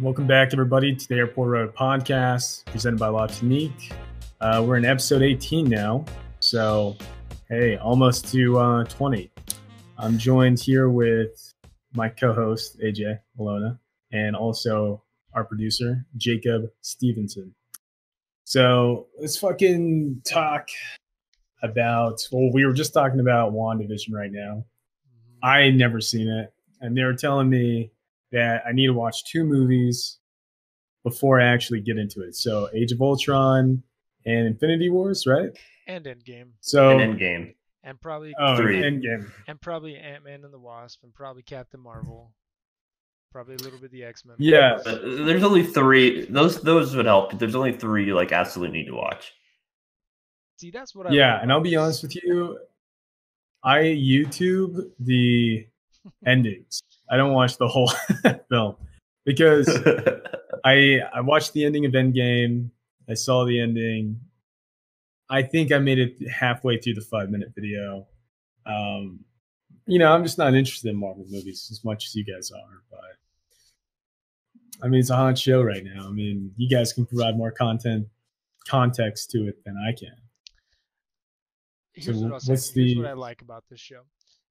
Welcome back, everybody, to the Airport Road podcast presented by La Tonique. Uh, we're in episode 18 now. So, hey, almost to uh, 20. I'm joined here with my co host, AJ Malona, and also our producer, Jacob Stevenson. So, let's fucking talk about, well, we were just talking about WandaVision right now. I had never seen it, and they were telling me that I need to watch two movies before I actually get into it. So Age of Ultron and Infinity Wars, right? And Endgame. So and Endgame. And probably oh, Three. Endgame. and probably Ant Man and the Wasp and probably Captain Marvel. Probably a little bit of the X Men. Yeah. But there's only three. Those those would help. There's only three you like absolutely need to watch. See, that's what I Yeah, and I'll be honest with you, I YouTube the endings. I don't watch the whole film because I I watched the ending of Endgame. I saw the ending. I think I made it halfway through the five minute video. Um, you know, I'm just not interested in Marvel movies as much as you guys are. But I mean, it's a hot show right now. I mean, you guys can provide more content, context to it than I can. Here's So what I'll say. Here's the- what I like about this show,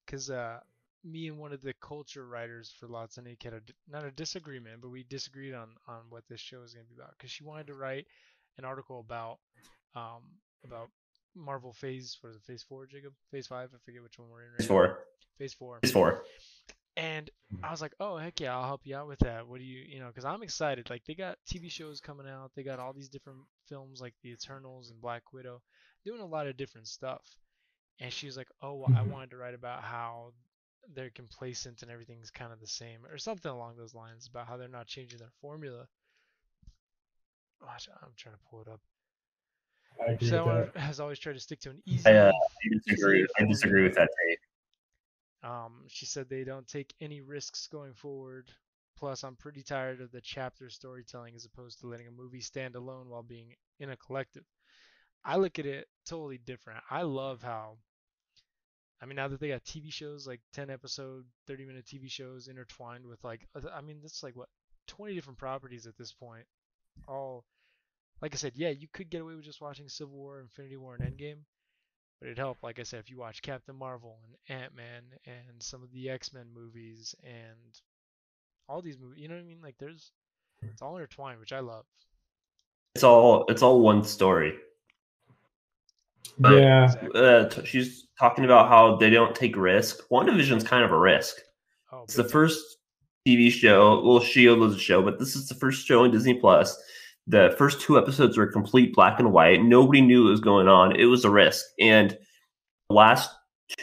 because uh, me and one of the culture writers for La Tonique had a not a disagreement, but we disagreed on on what this show is going to be about. Because she wanted to write an article about um about Marvel Phase what is it Phase Four, Jacob? Phase Five? I forget which one we're in. Right Phase now. four. Phase Four. Phase four. And I was like, oh heck yeah, I'll help you out with that. What do you, you know, because I'm excited. Like they got TV shows coming out. They got all these different films like The Eternals and Black Widow, doing a lot of different stuff. And she was like, oh, well, I Mhm. wanted to write about how they're complacent and everything's kind of the same, or something along those lines about how they're not changing their formula. Watch, I'm trying to pull it up. I agree So with that. has always tried to stick to an easy. I, uh, I disagree. I disagree with that take. Um, she said they don't take any risks going forward. Plus, I'm pretty tired of the chapter storytelling as opposed to letting a movie stand alone while being in a collective. I look at it totally different. I love how, I mean, now that they got TV shows like 10 episode, 30 minute TV shows intertwined with like, uh, I mean, that's like what, 20 different properties at this point. All, like I said, yeah, you could get away with just watching Civil War, Infinity War, and Endgame. But it'd help, like I said, if you watch Captain Marvel and Ant Man and some of the X Men movies and all these movies. You know what I mean? Like there's it's all intertwined, which I love. It's all it's all one story. But, Yeah. Uh, t- she's talking about how they don't take risk. WandaVision's kind of a risk. Oh, It's the first TV show. Well, Shield was a show, but this is the first show on Disney Plus. The first two episodes were complete black and white. Nobody knew what was going on. It was a risk. And the last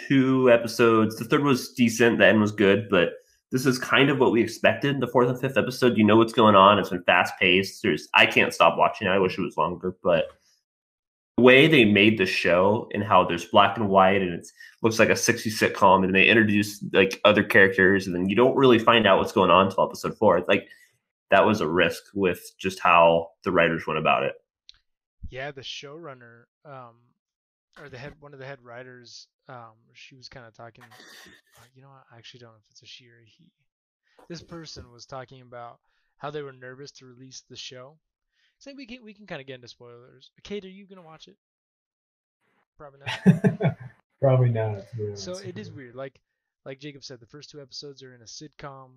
two episodes, the third was decent. The end was good, but this is kind of what we expected. The fourth and fifth episode, you know what's going on. It's been fast paced. There's I can't stop watching. I wish it was longer, but way they made the show and how there's black and white and it looks like a 60 sitcom and they introduce like other characters and then you don't really find out what's going on until episode four. It's like that was a risk with just how the writers went about it. yeah, the showrunner, um, or the head one of the head writers, um, she was kind of talking. uh, You know? I actually don't know if it's a she or a he. This person was talking about how they were nervous to release the show. So we can we can kind of get into spoilers. Kate, are you gonna watch it? Probably not. Probably not. to be So honest it with is weird. Like like Jacob said, the first two episodes are in a sitcom.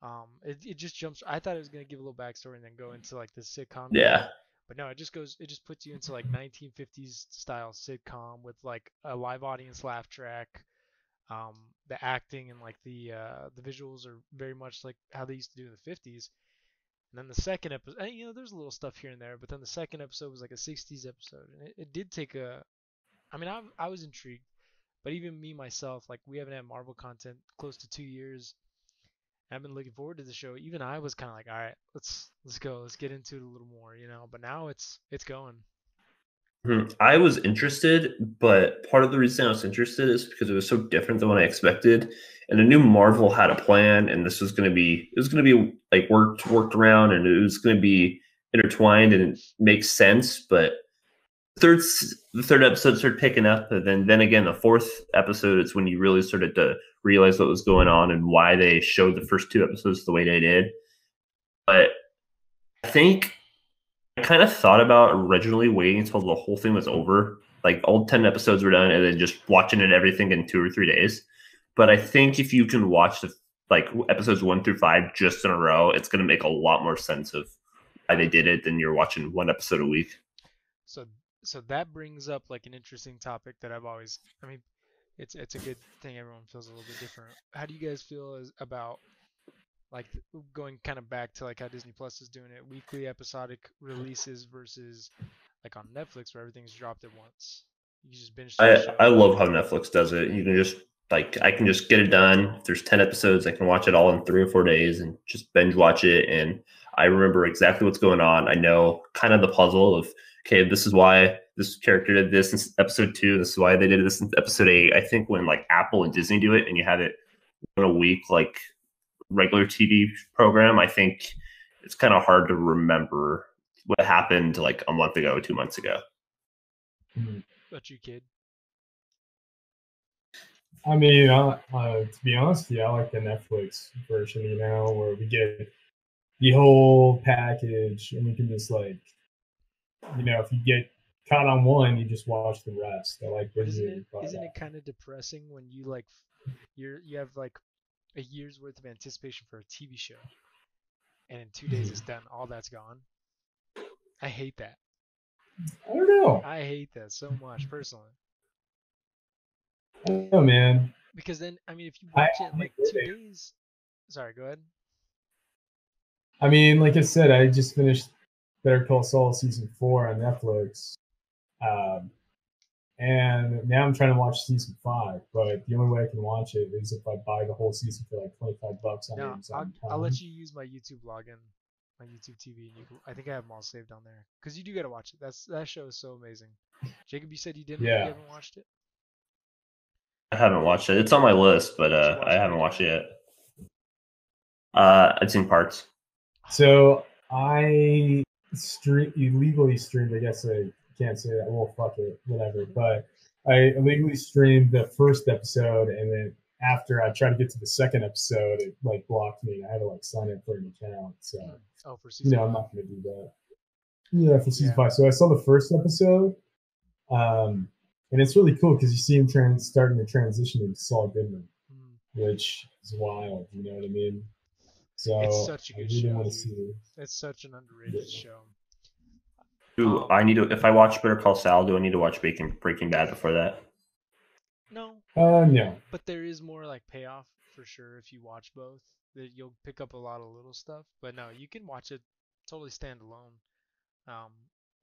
Um, it, it just jumps. I thought it was gonna give a little backstory and then go into like the sitcom. Yeah. But no, it just goes. It just puts you into like 1950s style sitcom with like a live audience laugh track. Um, the acting and like the uh, the visuals are very much like how they used to do in the 50s. And then the second episode, eh, you know, there's a little stuff here and there, but then the second episode was like a 60s episode, and it, it did take a. I mean, I I was intrigued, but even me myself, like we haven't had Marvel content close to two years. I've been looking forward to the show. Even I was kind of like, all right, let's let's go, let's get into it a little more, you know. But now it's it's going. Mhm. I was interested, but part of the reason I was interested is because it was so different than what I expected. And I knew Marvel had a plan, and this was going to be it was going to be like worked worked around, and it was going to be intertwined, and it makes sense. But third the third episode started picking up, and then then again the fourth episode is when you really started to realize what was going on and why they showed the first two episodes the way they did. but I think kind of thought about originally waiting until the whole thing was over, like all ten episodes were done, and then just watching it everything in two or three days. But I think if you can watch the like episodes one through five just in a row, it's going to make a lot more sense of why they did it than you're watching one episode a week. So so that brings up like an interesting topic that I've always I mean it's it's a good thing everyone feels a little bit different. How do you guys feel as, about like going kind of back to like how Disney Plus is doing it, weekly episodic releases versus like on Netflix where everything's dropped at once. You just binge. I. I love how Netflix does it. You can just like I can just get it done. If there's ten episodes, I can watch it all in three or four days and just binge watch it. And I remember exactly what's going on. I know kind of the puzzle of okay, this is why this character did this in episode two. This is why they did this in episode eight. I think when like Apple and Disney do it, and you have it in a week, like regular TV program, I think it's kind of hard to remember what happened like a month ago, two months ago. But you kid. I mean, uh, uh, to be honest, yeah, I like the Netflix version. You know, where we get the whole package, and we can just like, you know, if you get caught on one, you just watch the rest. I like But isn't it by isn't it kind of depressing when you like you're you have like a year's worth of anticipation for a TV show, and in two days it's done. All that's gone. I hate that. I don't know. I hate that so much personally. Oh man. Because then, I mean, if you watch I it like two there. days, sorry, go ahead. I mean, like I said, I just finished Better Call Saul season four on Netflix, um, and now I'm trying to watch season five. But the only way I can watch it is if I buy the whole season for like 25 bucks on No, I'll, I'll let you use my YouTube login, my YouTube TV, and you. Can, I think I have them all saved on there. Cause you do gotta watch it. That's that show is so amazing. Jacob, you said you didn't. Yeah. You haven't watched it. I haven't watched it. It's on my list, but uh, I haven't watched it yet. Uh, I've seen parts. So I stream illegally streamed. I guess I can't say that. Well, fuck it, whatever. But I illegally streamed the first episode, and then after I tried to get to the second episode, it like blocked me. I had to like sign up for an account. So Oh, for season. know, I'm not going to do that. Yeah, for season Yeah. five. So I saw the first episode, um, and it's really cool because you see him trans- starting to transition into Saul Goodman, Mm. which is wild. You know what I mean? So It's such a I good really show, want to dude. see. It's such an underrated Yeah. show. Do Um, I need to? If I watch Better Call Saul, do I need to watch Breaking Breaking Bad before that? No, Uh, no. but there is more like payoff for sure if you watch both. That you'll pick up a lot of little stuff. But no, you can watch it totally standalone. Um,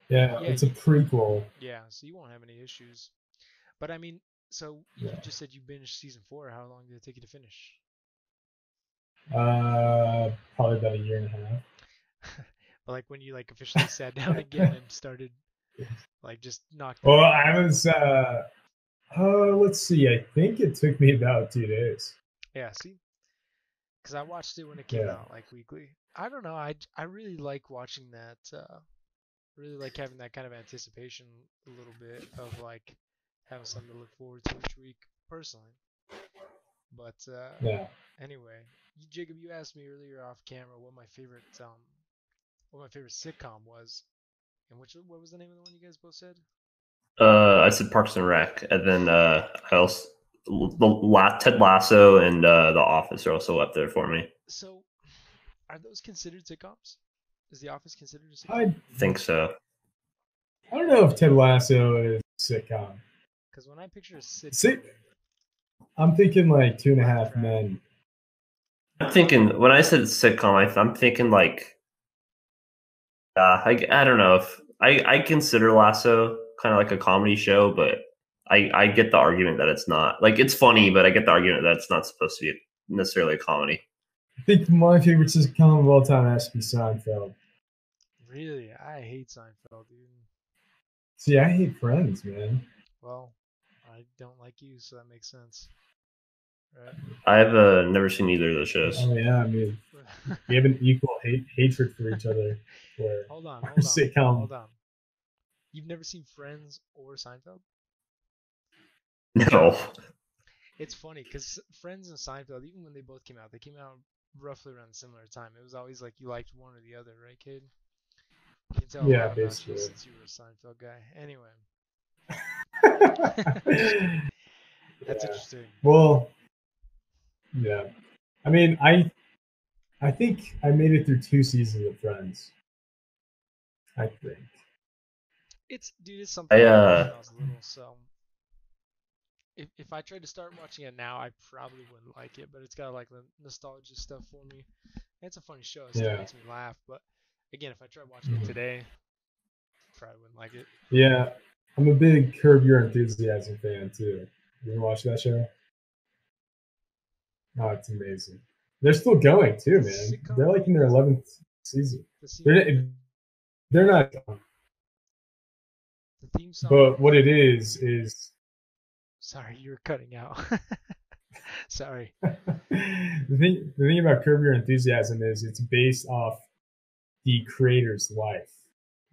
Yeah, Yeah, it's a prequel. yeah, so you won't have any issues. But I mean, so you Yeah. just said you binged season four. How long did it take you to finish? Uh, probably about a year and a half. But like when you like officially sat down again and started like just knocked. Well, I was. Uh, uh, let's see. I think it took me about two days. Yeah, see, because I watched it when it came Yeah. out like weekly. I don't know. I I really like watching that. Uh, really like having that kind of anticipation a little bit of like having something to look forward to each week personally. But uh, Yeah. anyway, you, Jacob, you asked me earlier off camera what my favorite um what my favorite sitcom was, and which what was the name of the one you guys both said? Uh, I said Parks and Rec, and then uh, I also the La- Ted Lasso and uh, The Office are also up there for me. So, are those considered sitcoms? Is The Office considered a sitcom? I think so. I don't know if Ted Lasso is a sitcom. Because when I picture a sitcom, Sit- I'm thinking like Two and a Half Men. I'm thinking when I said sitcom, I, I'm thinking like, uh, I I don't know if I I consider Lasso kind of like a comedy show, but I I get the argument that it's not. Like it's funny, but I get the argument that it's not supposed to be necessarily a comedy. I think my favorite sitcom of all time has to be Seinfeld. really, I hate Seinfeld, dude. See, I hate Friends, man. Well, I don't like you, so that makes sense. Right? I've uh, never seen either of those shows. Oh yeah, I mean, we have an equal hate hatred for each other. Where hold on, hold on, sitcom. hold on. You've never seen Friends or Seinfeld? No, It's funny because Friends and Seinfeld, even when they both came out, they came out roughly around a similar time. It was always like you liked one or the other, right, kid? You can tell Yeah, lot about you basically. since you were a Seinfeld guy. Anyway, that's Yeah. interesting. Well, yeah. I mean, I I think I made it through two seasons of Friends. I think. It's dude, it's something I, I, uh, I was little, so if if I tried to start watching it now, I probably wouldn't like it. But it's got like the nostalgia stuff for me. It's a funny show. It still Yeah. makes me laugh. But again, if I tried watching it today, I probably wouldn't like it. Yeah, I'm a big Curb Your Enthusiasm fan too. You ever watch that show? Oh, it's amazing. They're still going too, man. They're like in their eleventh season. The, They're they're not, the theme song. but what it is is Sorry, you were cutting out. Sorry. the thing. The thing about Curb Your Enthusiasm is it's based off the creator's life,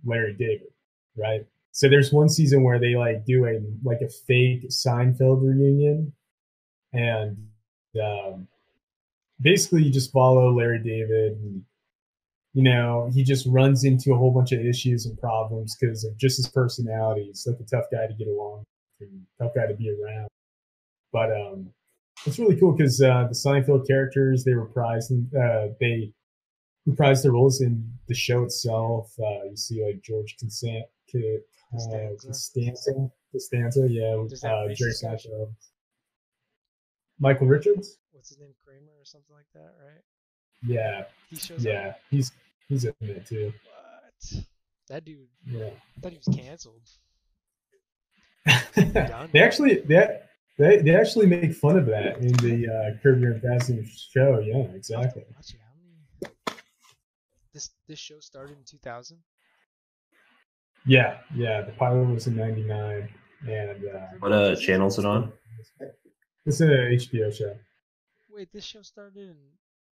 Larry David, right? So there's one season where they like do a like a fake Seinfeld reunion, and um, basically you just follow Larry David. And, you know, he just runs into a whole bunch of issues and problems because of just his personality. He's like a tough guy to get along, with and tough guy to be around. But um, it's really cool because uh, the Seinfeld characters they reprised uh, they reprised their roles in the show itself. Uh, you see like George Constant, uh, Costanza. Costanza, Costanza, yeah, uh, Jerry Seinfeld, Michael Richards, What's his name? Kramer or something like that, right? yeah, He shows yeah, up. he's he's in it too. What? That dude. Yeah, I thought he was canceled. They actually they, they they actually make fun of that in the uh, Curb Your Enthusiasm show. Yeah, exactly. Watch it. How many? This this show started in 2000. Yeah, yeah. The pilot was in '99, and uh, What uh channel's it on? It's an HBO show. Wait, this show started in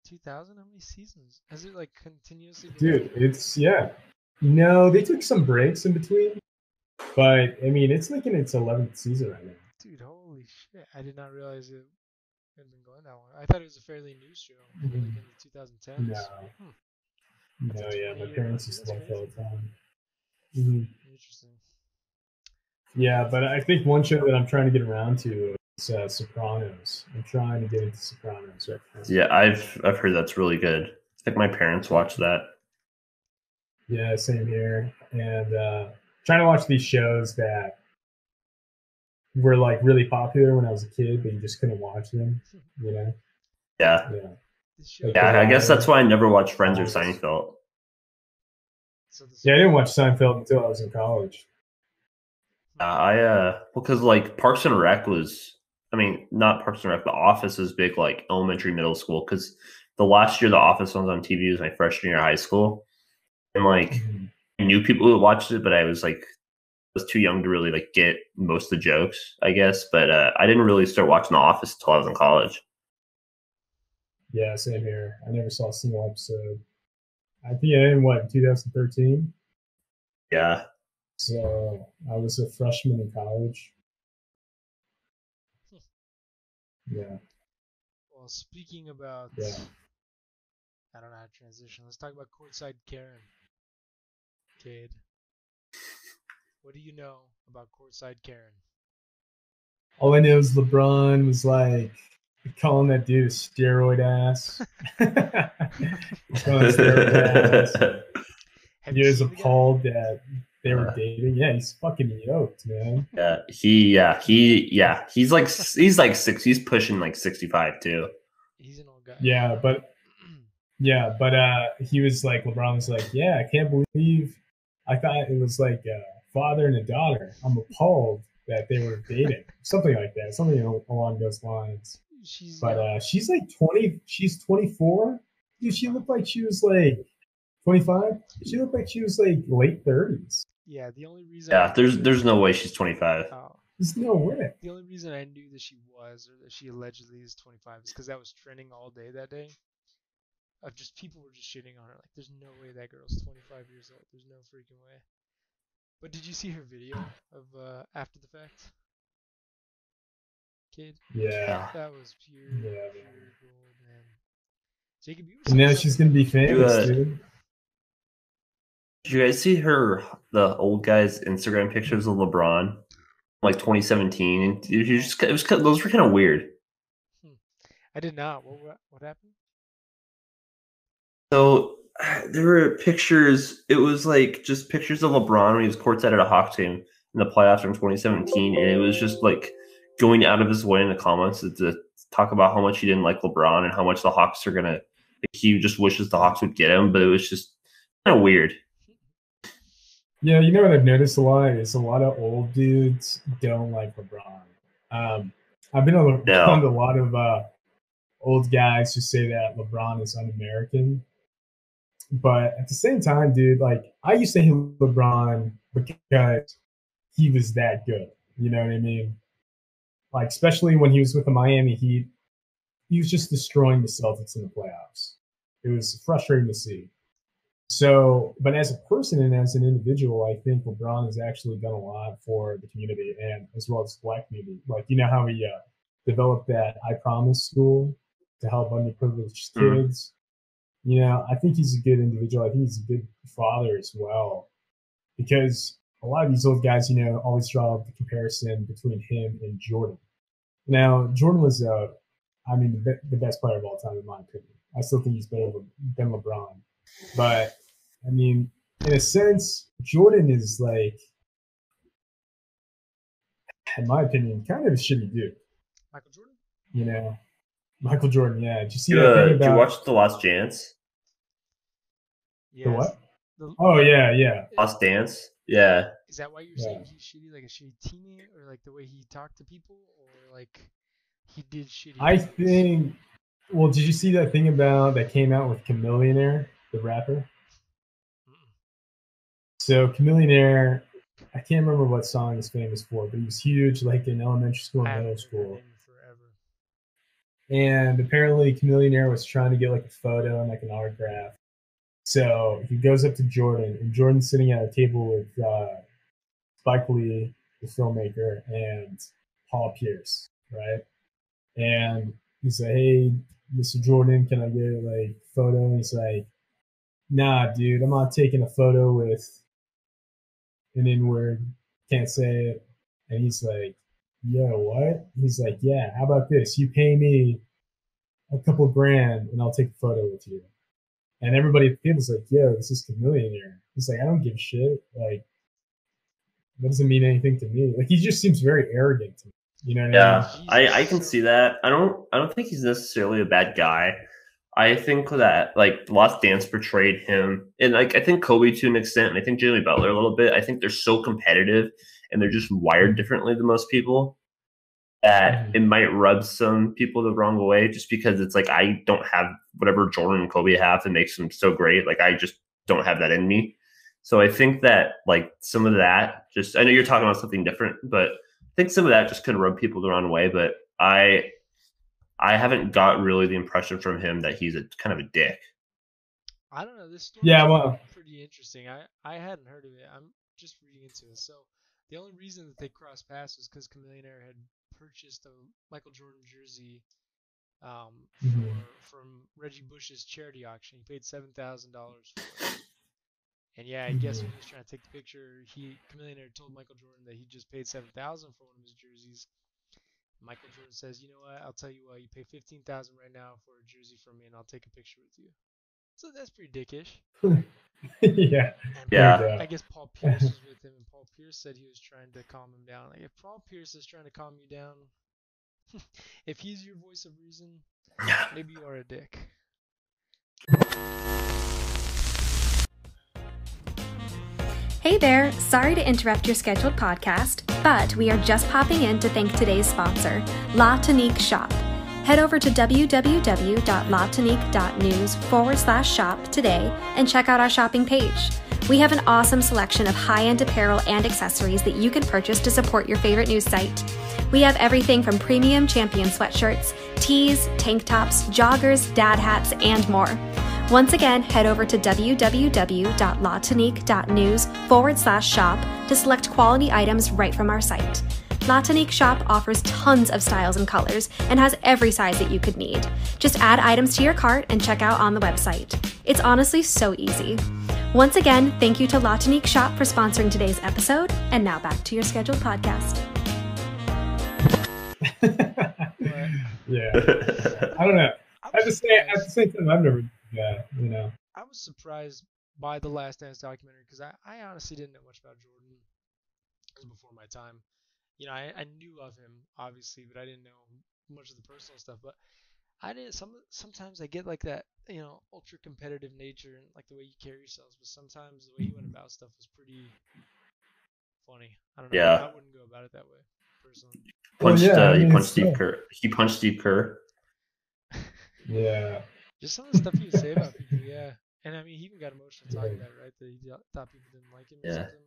2000. How many seasons? Has it like continuously? been Dude, it's yeah. No, they took some breaks in between, but I mean, it's like in its 11th season right now. Dude, holy shit! I did not realize it had been going that long. I thought it was a fairly new show, like in the 2010s. No, Hmm. no, yeah. My parents used to watch all the time. hmm Interesting. Yeah, but I think one show that I'm trying to get around to uh, Sopranos. I'm trying to get into Sopranos right now. Yeah, I've I've heard that's really good. I think my parents watched that. Yeah, same here. And uh, trying to watch these shows that were like really popular when I was a kid, but you just couldn't watch them. You know? Yeah. Yeah. This show. Yeah, Yeah, I guess that's why I never watched Friends or Seinfeld. So this Yeah, I didn't watch Seinfeld until I was in college. Uh, I uh, because like Parks and Rec was, I mean, not Parks and Rec, The Office is big, like elementary, middle school. Because the last year The Office was on TV was my freshman year of high school, and like Mhm. I knew people who watched it, but I was like, was too young to really like get most of the jokes, I guess. But uh, I didn't really start watching The Office until I was in college. Yeah, same here. I never saw a single episode. I think I in what 2013. Yeah, So I was a freshman in college. Yeah. Well, speaking about, Yeah. I don't know how to transition. Let's talk about courtside Karen. Kid, what do you know about courtside Karen? All I know is LeBron was like calling that dude a steroid ass. steroid ass. He was seen the guy? appalled that they were Uh. dating. Yeah, he's fucking yoked, man. yeah. He, yeah, he, yeah, he's like he's like six. He's pushing like sixty five too. He's an old guy. Yeah, but yeah, but uh he was like LeBron was like, Yeah, I can't believe I thought it was like a father and a daughter. I'm appalled that they were dating. Something like that. Something along those lines. She's But uh she's like twenty she's twenty four. Dude, she looked like she was like twenty five. She looked like she was like late thirties. Yeah, the only reason. Yeah, there's there's no way she's twenty five. Oh, There's no way. the only reason I knew that she was, or that she allegedly is 25, is because that was trending all day that day. Of just people were just shitting on her. Like, there's no way that girl's 25 years old. There's no freaking way. But did you see her video of uh, after the fact? Kid, Yeah. that was pure, Yeah, pure gold, man. Jacob, you now she's gonna be famous, uh, dude. Did you guys see her, the old guy's Instagram pictures of LeBron, like 2017? And was just, it was those were kind of weird. Hmm. I did not. What what, what happened? So there were pictures. It was like just pictures of LeBron when he was courtside at a Hawks game in the playoffs from 2017, and it was just like going out of his way in the comments to, to talk about how much he didn't like LeBron and how much the Hawks are gonna. Like, he just wishes the Hawks would get him, but it was just kind of weird. Yeah, you know what I've noticed a lot is a lot of old dudes don't like LeBron. Um, I've been around No. a lot of uh, old guys who say that LeBron is un-American, but at the same time, dude, like I used to hate LeBron because he was that good. You know what I mean? Like especially when he was with the Miami Heat, he was just destroying the Celtics in the playoffs. It was frustrating to see. So, but as a person and as an individual, I think LeBron has actually done a lot for the community and as well as the black community. Like, you know how he uh, developed that I Promise school to help underprivileged Mhm. kids. You know, I think he's a good individual. I think he's a good father as well, because a lot of these old guys, you know, always draw the comparison between him and Jordan. Now, Jordan was, uh, I mean, the best player of all time, in my opinion. I still think he's better than LeBron. But I mean, in a sense, Jordan is like, in my opinion, kind of a shitty dude. Michael Jordan? You know, Michael Jordan. Yeah. Did you see Did, that uh, thing did you watch The Last Dance? Yes. the what? The- Oh yeah, yeah. Last Dance? Yeah. Is that why you're Yeah. saying he's shitty, like a shitty teammate, or like the way he talked to people, or like he did shitty? I things? think. Well, did you see that thing about that came out with Chamillionaire, the rapper? Mm-mm. So Chamillionaire, I can't remember what song he's famous for, but he was huge, like in elementary school and middle school. forever. and apparently Chamillionaire was trying to get like a photo and like an autograph. So he goes up to Jordan, and Jordan's sitting at a table with uh, Spike Lee, the filmmaker, and Paul Pierce, right? And he's like, "Hey, Mr. Jordan, can I get like a photo?" And he's like, "Nah, dude, I'm not taking a photo with an N word. Can't say it." And he's like, "Yo, what?" He's like, "Yeah, how about this? You pay me a couple grand and I'll take a photo with you. And everybody at the table's like, yo, this is Chamillionaire. He's like, I don't give a shit. Like, that doesn't mean anything to me. Like, he just seems very arrogant to me. You know what I Yeah, mean? I, I can see that. I don't I don't think he's necessarily a bad guy. I think that like Last Dance portrayed him, and like I think Kobe to an extent, and I think Jimmy Butler a little bit. I think they're so competitive, and they're just wired differently than most people. That Mhm. it might rub some people the wrong way, just because it's like I don't have whatever Jordan and Kobe have that makes them so great. Like I just don't have that in me. So I think that like some of that, just I know you're talking about something different, but I think some of that just could rub people the wrong way, but I I haven't got really the impression from him that he's a kind of a dick. I don't know. This story Yeah, well- pretty interesting. I I hadn't heard of it. I'm just reading into it. So the only reason that they crossed paths was because Chamillionaire had purchased a Michael Jordan jersey um, for, Mhm. from Reggie Bush's charity auction. He paid seven thousand dollars for it. And yeah, I guess when he was trying to take the picture, he Chamillionaire told Michael Jordan that he just paid seven thousand for one of his jerseys. Michael Jordan says, "You know what? I'll tell you what. You pay fifteen thousand right now for a jersey from me, and I'll take a picture with you." So that's pretty dickish. yeah. And Yeah. Paul- I guess Paul Pierce was with him, and Paul Pierce said he was trying to calm him down. Like if Paul Pierce is trying to calm you down, if he's your voice of reason, maybe you are a dick. Hey there, sorry to interrupt your scheduled podcast, but we are just popping in to thank today's sponsor, La Tonique Shop. Head over to www.latonique.news forward slash shop today and check out our shopping page. We have an awesome selection of high end apparel and accessories that you can purchase to support your favorite news site. We have everything from premium champion sweatshirts, tees, tank tops, joggers, dad hats, and more. Once again, head over to www.latonique.news forward slash shop to select quality items right from our site. La Tonique Shop offers tons of styles and colors and has every size that you could need. Just add items to your cart and check out on the website. It's honestly so easy. Once again, thank you to La Tonique Shop for sponsoring today's episode. And now back to your scheduled podcast. yeah. I don't know. I surprised- same time, I've never yeah, you know. I was surprised by the Last Dance documentary because I, I honestly didn't know much about Jordan. It was before my time. You know, I, I knew of him obviously, but I didn't know much of the personal stuff. But I didn't. Some sometimes I get like that, you know, ultra competitive nature and like the way you carry yourselves. But sometimes the way he went about stuff was pretty funny. I don't know. Yeah. I wouldn't go about it that way personally. Well, punched, yeah, I uh, he mean, punched Steve. Kerr. He punched Steve Kerr. Yeah. Just some of the stuff he would say about people, yeah. And I mean, he even got emotional talking Right. about it, right? That he thought people didn't like him or Yeah. something.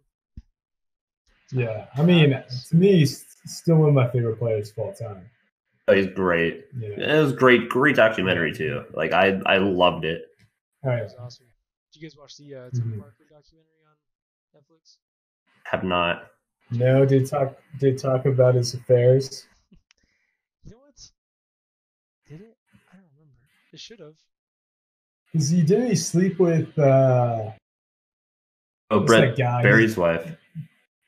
Yeah. I mean, to me, he's still one of my favorite players of all time. Oh, he's great. You know? It was great, great documentary too. Like I, I loved it. All right. That right. was awesome. Did you guys watch the uh, Tony Mhm. Parker documentary on Netflix? Have not. No, did talk did talk about his affairs. You know what? Did it? I don't remember. It should have. Cause he didn't he sleep with uh Oh, what's Brett guy? Barry's wife.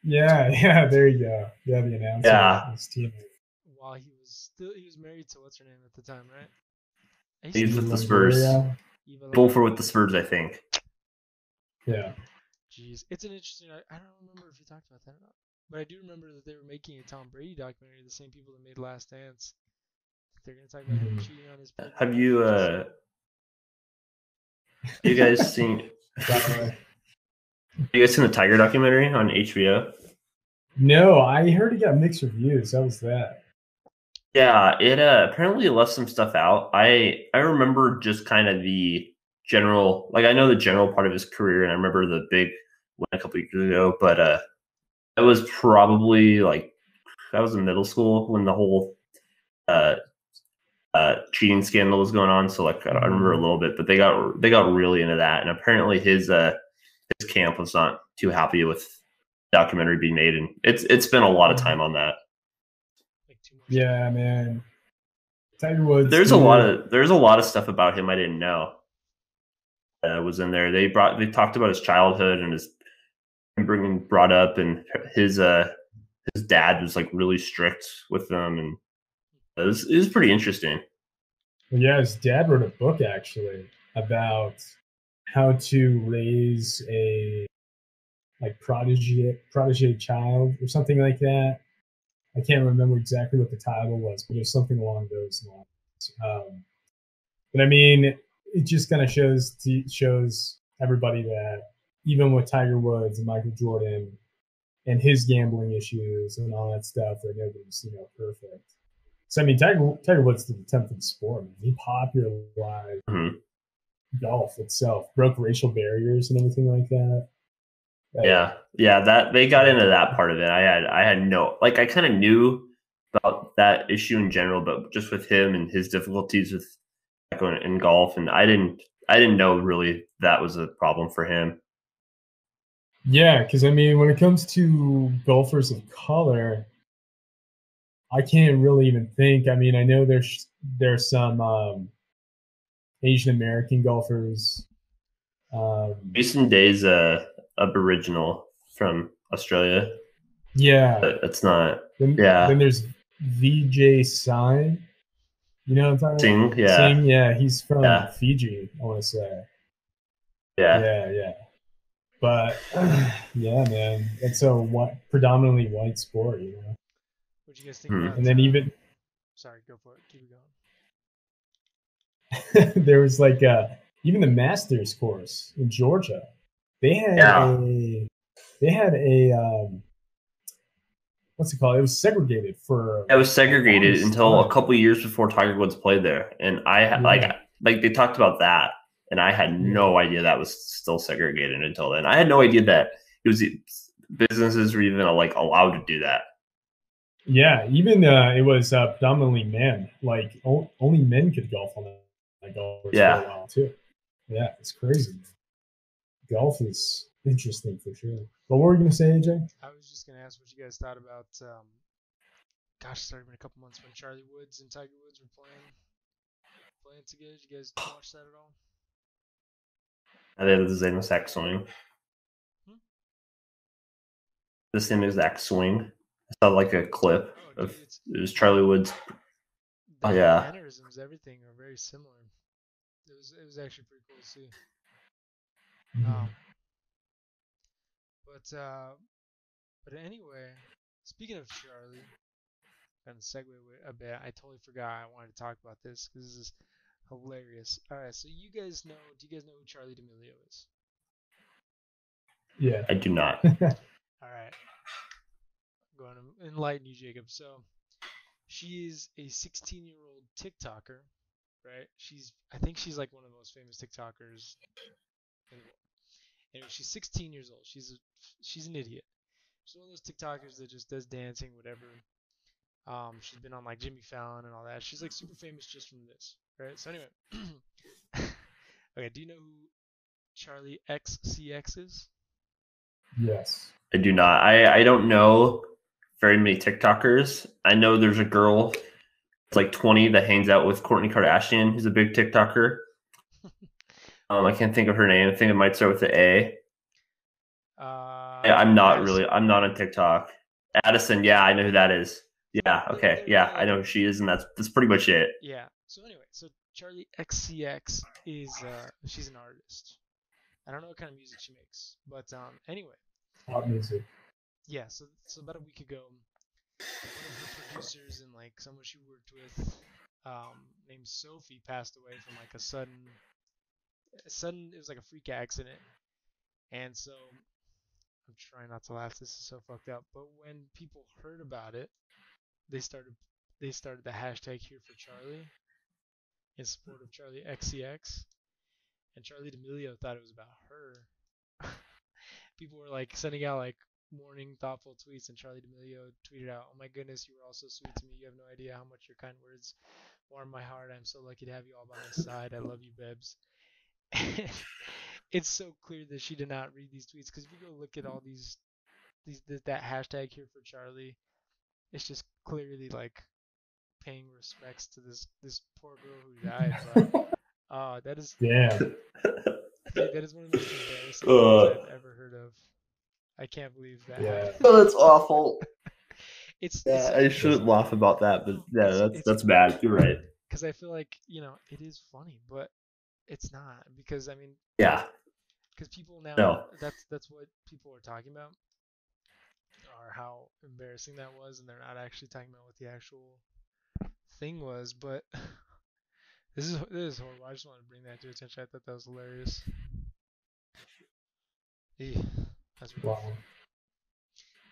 Yeah, yeah, there you go. Yeah, the announcer. Yeah. His teammate. While he was still, he was married to what's her name at the time, right? I used He's with the think Spurs. Yeah. Both Longoria. were with the Spurs, I think. Yeah. Jeez, it's an interesting. I, I don't remember if you talked about that or not, but I do remember that they were making a Tom Brady documentary. The same people that made Last Dance. They're gonna talk about him Mhm. cheating on his. pregnant Have you, uh, you guys seen? The. You guys seen the Tiger documentary on HBO? No, I heard he got mixed reviews. That was that. Yeah, it uh, apparently left some stuff out. I I remember just kind of the general, like I know the general part of his career, and I remember the big one a couple years ago. But uh, it was probably like I was in middle school when the whole uh, uh, cheating scandal was going on. So like I, I remember a little bit, but they got they got really into that, and apparently his uh his camp was not too happy with documentary being made, and it's it's been a lot of time on that. Like too much. Yeah, man. Tiger Woods. There's a lot of there's a lot of stuff about him I didn't know. Uh, was in there. They brought they talked about his childhood and his bringing brought up and his uh his dad was like really strict with them and it was it was pretty interesting. Yeah, his dad wrote a book actually about how to raise a like prodigy prodigy child or something like that. I can't remember exactly what the title was, but it was something along those lines. Um, but I mean, it just kind of shows shows everybody that even with Tiger Woods and Michael Jordan and his gambling issues and all that stuff, that nobody's you know perfect. So I mean, Tiger Tiger Woods did attempted sport. Man. He popularized Mhm. golf itself, broke racial barriers and everything like that. Like, Yeah. Yeah, that they got into that part of it. I had I had no like I kind of knew about that issue in general, but just with him and his difficulties with going in golf and I didn't I didn't know really that was a problem for him. Yeah, because I mean, when it comes to golfers of color, I can't really even think. I mean, I know there's there's some um, Asian American golfers. Um, Jason Day's uh aboriginal from Australia. yeah, But it's not then, yeah. Then there's Vijay Singh. You know what I'm talking about? Singh, yeah. Singh, yeah, he's from Yeah. Fiji. I want to say. Yeah. yeah, yeah. But yeah, man, it's a white, predominantly white sport, you know. What'd you guys think about? And then even Sorry, go for it. Keep it going. there was like uh even the Masters course in Georgia. They had Yeah. a they had a um what's it called? It was segregated for It was segregated longest until a time. couple years before Tiger Woods played there. And I had like like they talked about that and I had no idea that was still segregated until then. I had no idea that it was businesses were even like allowed to do that. Yeah, even uh, it was uh, predominantly men. Like o- only men could golf on that, that golf course Yeah. for a while too. Yeah, it's crazy. Golf is interesting for sure. But what were you gonna say, AJ? I was just gonna ask what you guys thought about um, gosh, it's already been a couple months when Charlie Woods and Tiger Woods were playing playing together. Did you guys watch that at all? I did the same exact swing. Hmm? The same exact swing. I saw like a clip Oh, of dude, it's it was Charlie Woods. the Oh, yeah. mannerisms, everything are very similar. It was it was actually pretty cool to see. Mhm. Um, but uh, but anyway, speaking of Charlie, kind of segue a bit. I totally forgot I wanted to talk about this because this is hilarious. All right, so you guys know? Do you guys know who Charli D'Amelio is? yeah. I do not. All right, I'm going to enlighten you, Jacob. So she is a 16-year-old TikToker, right? She's I think she's like one of the most famous TikTokers in the world. Anyway, she's 16 years old. She's a, she's an idiot. She's one of those TikTokers that just does dancing, whatever. Um, she's been on like Jimmy Fallon and all that. She's like super famous just from this, right? So anyway, okay. Do you know who Charli XCX is? yes. I do not. I I don't know very many TikTokers. I know there's a girl that's like 20 that hangs out with Kourtney Kardashian, who's a big TikToker. Um, I can't think of her name. I think it might start with the A. Uh, Yeah, I'm not Addison. really. I'm not on TikTok. Addison, yeah, I know who that is. Yeah, okay, yeah, I know who she is, and that's that's pretty much it. Yeah. So anyway, so Charli XCX is uh she's an artist. I don't know what kind of music she makes, but um anyway, Pop music. Yeah. So so about a week ago, one of her producers and like someone she worked with, um named Sophie passed away from like a sudden, a sudden it was like a freak accident, and so I'm trying not to laugh. This is so fucked up. But when people heard about it, they started they started the hashtag here for Charlie in support of Charli XCX. And Charli D'Amelio thought it was about her. people were like sending out like morning thoughtful tweets and Charli D'Amelio tweeted out, Oh my goodness, you were all so sweet to me. You have no idea how much your kind words warm my heart. I'm so lucky to have you all by my side. I love you, Bebs. it's so clear that she did not read these tweets because if you go look at all these these th- that hashtag here for Charlie, it's just clearly like paying respects to this this poor girl who died. But uh, that is Damn. dude, that is one of the most embarrassing Uh. things I've ever heard of. I can't believe that. Yeah. Oh, that's awful. It's Yeah, I shouldn't laugh about that, but yeah, It's- that's it's- that's bad. You're right. because I feel like you know it is funny, but it's not because I mean Yeah, because people now No. that's that's what people are talking about or how embarrassing that was and they're not actually talking about what the actual thing was but this is this is horrible i just wanted to bring that to attention i thought that was hilarious Eh, that's rough. Wow.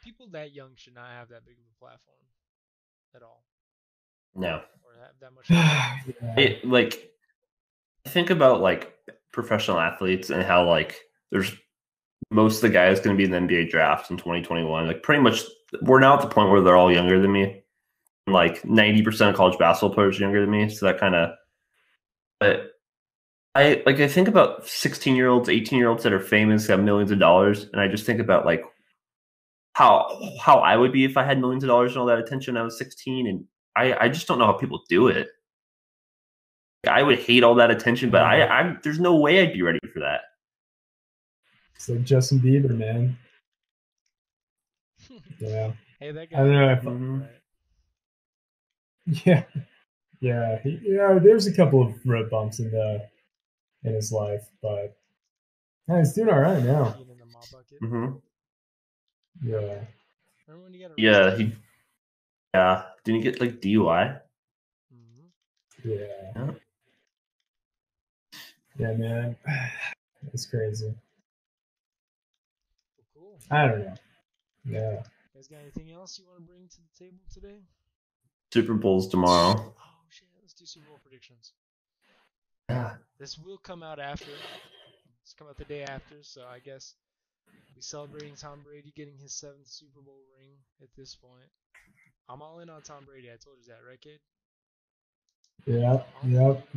people that young should not have that big of a platform at all no. or have that much yeah. It, like, think about like professional athletes and how like there's most of the guys going to be in the NBA draft in 2021. Like, pretty much, we're now at the point where they're all younger than me. Like, 90% of college basketball players are younger than me. So that kind of, but I like I think about 16 year olds, 18 year olds that are famous, have millions of dollars, and I just think about like how how I would be if I had millions of dollars and all that attention. when I was 16, and I I just don't know how people do it. I would hate all that attention, but I I'm there's no way I'd be ready for that. It's like Justin Bieber, man. Yeah. hey that I don't know if Mhm. right. Yeah, yeah, he, yeah. There's a couple of road bumps in the in his life, but yeah, he's doing all right now. Peeing in the mop bucket. hmm Yeah, when you got Yeah, he. Yeah, didn't he get like DUI? Mhm. yeah, Yeah. yeah, man. It's crazy. Cool I don't know. Yeah, You guys got anything else you want to bring to the table today? Super Bowl's tomorrow. Oh shit, let's do Super Bowl predictions. Yeah. This will come out after. It's come out the day after, so I guess we celebrating Tom Brady getting his seventh Super Bowl ring at this point. I'm all in on Tom Brady. I told you that, right, kid? yeah, yep.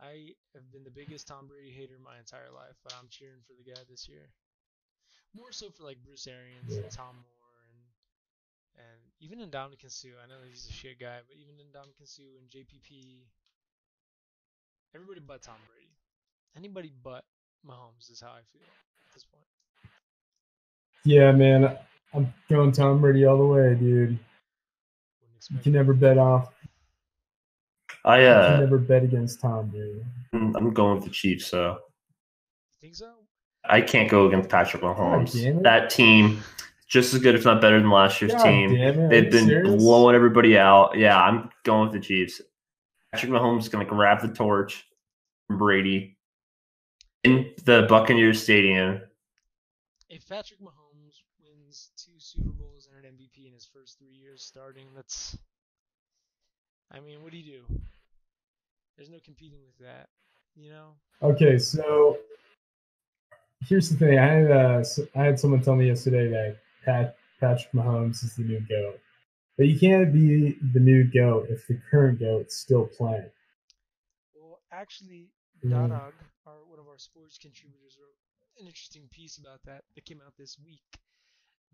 I have been the biggest Tom Brady hater my entire life, but I'm cheering for the guy this year. More so for like Bruce Arians Yeah. and Tom Moore and And even Ndamukong Suh, I know he's a shit guy, but even Ndamukong Suh and JPP, everybody but Tom Brady. Anybody but Mahomes is how I feel at this point. Yeah, man. I'm going Tom Brady all the way, dude. You can never bet off. I You can uh, never bet against Tom Brady. I'm going with the Chiefs. So think so? I can't go against Patrick Mahomes. damn. That team, just as good, if not better than last year's God team. it, They've been serious? blowing everybody out. Yeah, I'm going with the Chiefs. Patrick Mahomes is going to grab the torch from Brady in the Buccaneers Stadium. If Patrick Mahomes wins two Super Bowls and an MVP in his first three years starting, that's. I mean, what do you do? There's no competing with that, you know? Okay, so here's the thing. I had uh, s- I had someone tell me yesterday that Pat Patrick Mahomes is the new goat, but you can't be the new goat if the current goat's still playing. Well, actually, Mm. Our one of our sports contributors, wrote an interesting piece about that that came out this week.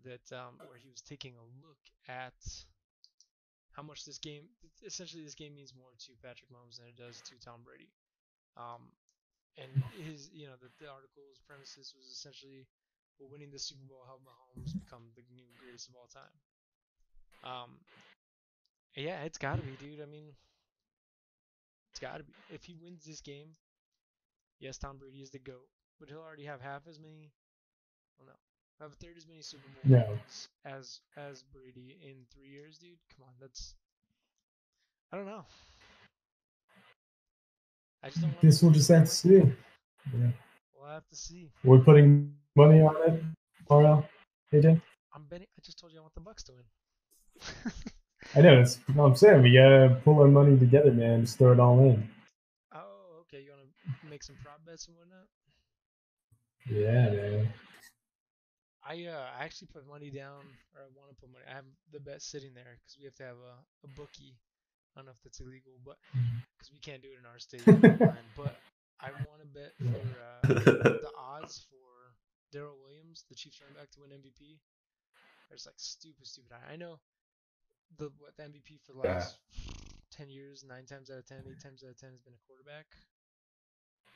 That um, where he was taking a look at how much this game, essentially, this game means more to Patrick Mahomes than it does to Tom Brady. Um, and his, you know, the, the article's premises was essentially, well, winning the Super Bowl helped Mahomes become the new greatest of all time. Um, yeah, it's got to be, dude. I mean, it's got to be. If he wins this game, yes, Tom Brady is the GOAT, but he'll already have half as many. Well, no, have a third as many Super Bowl No. wins as as Brady in three years, dude. Come on, that's. I don't know. I just don't. Guess we'll just have to see. Yeah. We'll have to see. We're putting money on it, RL, AJ. I'm betting. I just told you I want the Bucs to win. I know. It's, no, I'm saying we gotta pull our money together, man. Just throw it all in. oh, okay. You want to make some prop bets and whatnot? Yeah, man. I uh I actually put money down, or I want to put money. I have the bet sitting there because we have to have a, a bookie. I don't know if that's illegal, but because we can't do it in our state. but I want to bet for uh, the odds for Darrel Williams, the Chiefs running back, to win MVP. There's like stupid, stupid high. I know the what the MVP for the Yeah. last ten years, nine times out of ten, eight times out of ten has been a quarterback.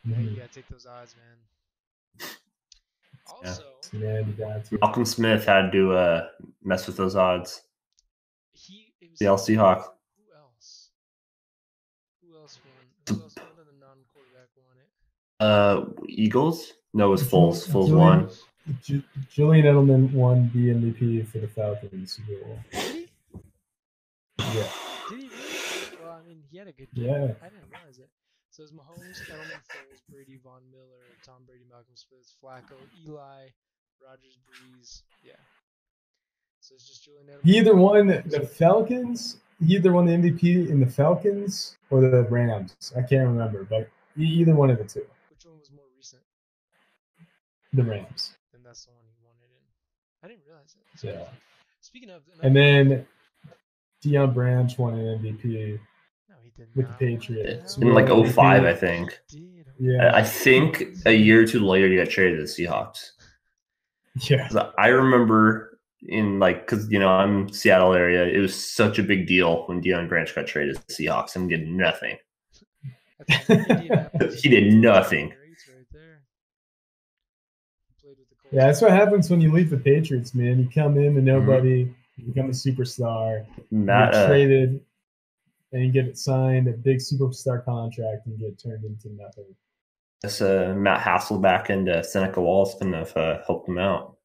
Mhm. You gotta take those odds, man. Also, Yeah, you got to. Malcolm Smith had to uh, mess with those odds. he it was The LC Hawk. Who else? Who else won? Who else? What other non-quarterback won it? Uh, Eagles? No, it was Foles. Foles won. Julian Edelman won the MVP for the Falcons Super Bowl. Yeah. Did he really? Well, I mean, he had a good game. Yeah. I didn't realize it. So it's Mahomes, Edelman, Foles, Brady, Von Miller, Tom Brady, Malcolm Smith, Flacco, Eli, Rodgers, Brees. Yeah. So it's just Julian Edelman. He either won the Falcons, he either won the MVP in the Falcons or the Rams. I can't remember, but either one of the two. Which one was more recent? The Rams. And that's the one he won it in. I didn't realize it. So, Yeah. Speaking of, And then Deion Branch won an MVP. no, he did with the. Patriots. In like Well, 05, I think. Yeah. I I think a year or two later, he got traded to the Seahawks. Yeah. 'Cause I remember in like, because you know I'm Seattle area. It was such a big deal when Deion Branch got traded to the Seahawks and did nothing. That's like Indianapolis He did nothing. Greats right there. He played with the Colts. Yeah, that's what happens when you leave the Patriots, man. You come in Mm-hmm. nobody, you become a superstar, Matt, you get uh, traded, and get it signed, a big superstar contract, and get turned into nothing. this, uh, Matt Hasselbeck and uh, Seneca Wallace couldn't have uh, helped him out.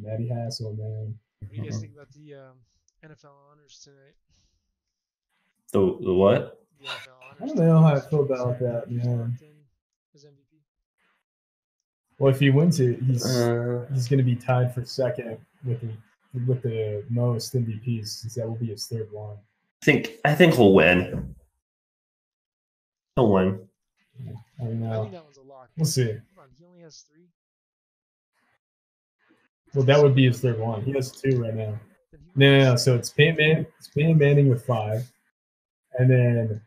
Matty Hassel, man. What do you guys think about the um, NFL honors tonight? The, the what? The NFL I don't know how I feel about Sarah that, Rodgers man. locked MVP. Well, if he wins it, he's Uh, he's going to be tied for second with the with the most MVPs, since that will be his third one. I think I think he'll win. He'll win. I don't I know. think that one's a lock. We'll see. Hold on, he only has three. Well, that would be his third one. He has two right now. No, no, no. So it's Peyton, Man- it's Peyton Manning with five, and then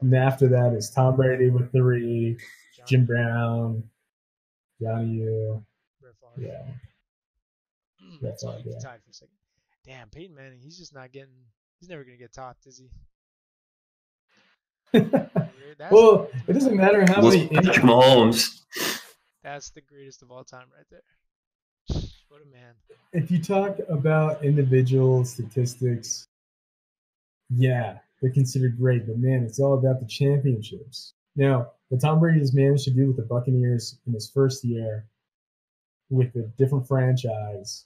and after that is Tom Brady with three, Jim Brown, Johnny U. Yeah, Hmm, that's so all, he'd yeah. tied for a second. Damn, Peyton Manning, he's just not getting. He's never gonna get topped, is he? Well, it doesn't matter how Was many. Patrick Mahomes. that's the greatest of all time, right there. What a man. if you talk about individual statistics, yeah, they're considered great. But man, it's all about the championships. Now, what Tom Brady has managed to do with the Buccaneers in his first year with a different franchise,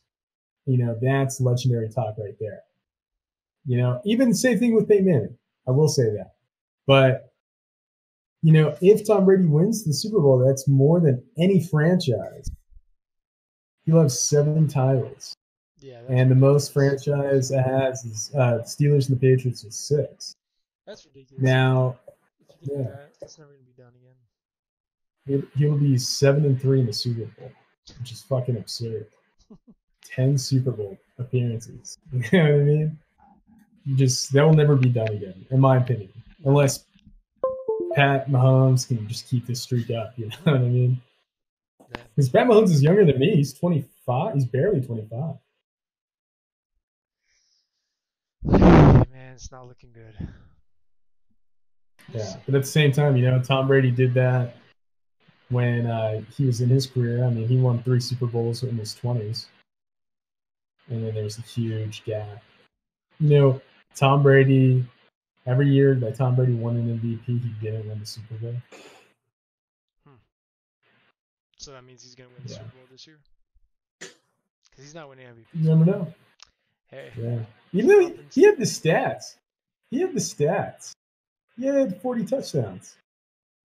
you know, that's legendary talk right there. You know, even the same thing with Peyton Manning. I will say that. But, you know, if Tom Brady wins the Super Bowl, that's more than any franchise. He'll have seven titles. Yeah, And the most franchise has is uh, Steelers and the Patriots with six. that's ridiculous. Now If you do yeah. that, it's never gonna be done again. he'll, he'll be seven and three in the Super Bowl, which is fucking absurd. Ten Super Bowl appearances. You know what I mean? You just that will never be done again, in my opinion, unless Pat Mahomes can just keep this streak up. You know what I mean? Because Pat Mahomes is younger than me. He's twenty five. He's barely twenty five. Man, it's not looking good. Yeah, but at the same time, you know, Tom Brady did that when uh, he was in his career. I mean, he won three Super Bowls in his twenties, and then there's a huge gap. You know, Tom Brady. Every year that Tom Brady won an MVP, he didn't win the Super Bowl. Hmm. So that means he's gonna win the Yeah. Super Bowl this year. Because he's not winning MVP. You never know. Hey, Yeah, even though he, he had the stats, he had the stats. He had 40 touchdowns.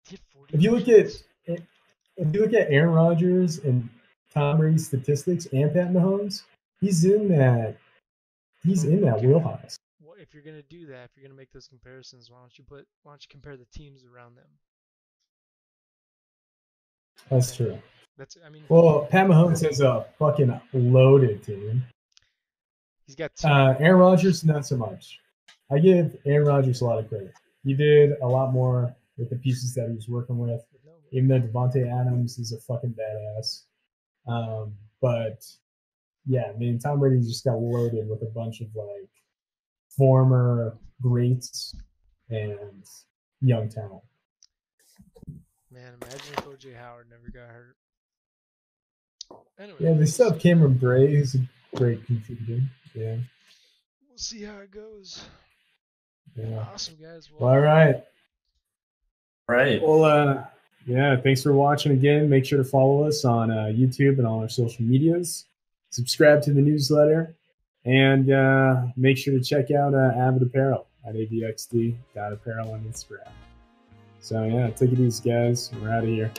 he had 40 If you look at if you look at Aaron Rodgers and Tom Brady's statistics and Pat Mahomes, he's in that he's in that wheelhouse. Well, if you're gonna do that, if you're gonna make those comparisons, why don't you put why don't you compare the teams around them? That's true. That's I mean Well, Pat Mahomes is a fucking loaded team. he's got two. Uh, Aaron Rodgers, not so much. I give Aaron Rodgers a lot of credit. He did a lot more with the pieces that he was working with. even though Davante Adams is a fucking badass. Um, but yeah, I mean, Tom Brady just got loaded with a bunch of like former greats and young talent. Man, imagine if OJ Howard never got hurt. Anyway, Yeah, they still have Cameron Brate, who's a great contributor. Yeah, we'll see how it goes. yeah. Awesome guys. Well, all right. Right. Well, uh, yeah, thanks for watching again. Make sure to follow us on uh, YouTube and all our social medias. Subscribe to the newsletter, and uh, make sure to check out uh, Avid Apparel at avxd.apparel on Instagram. So, yeah, take it easy, guys. We're out of here.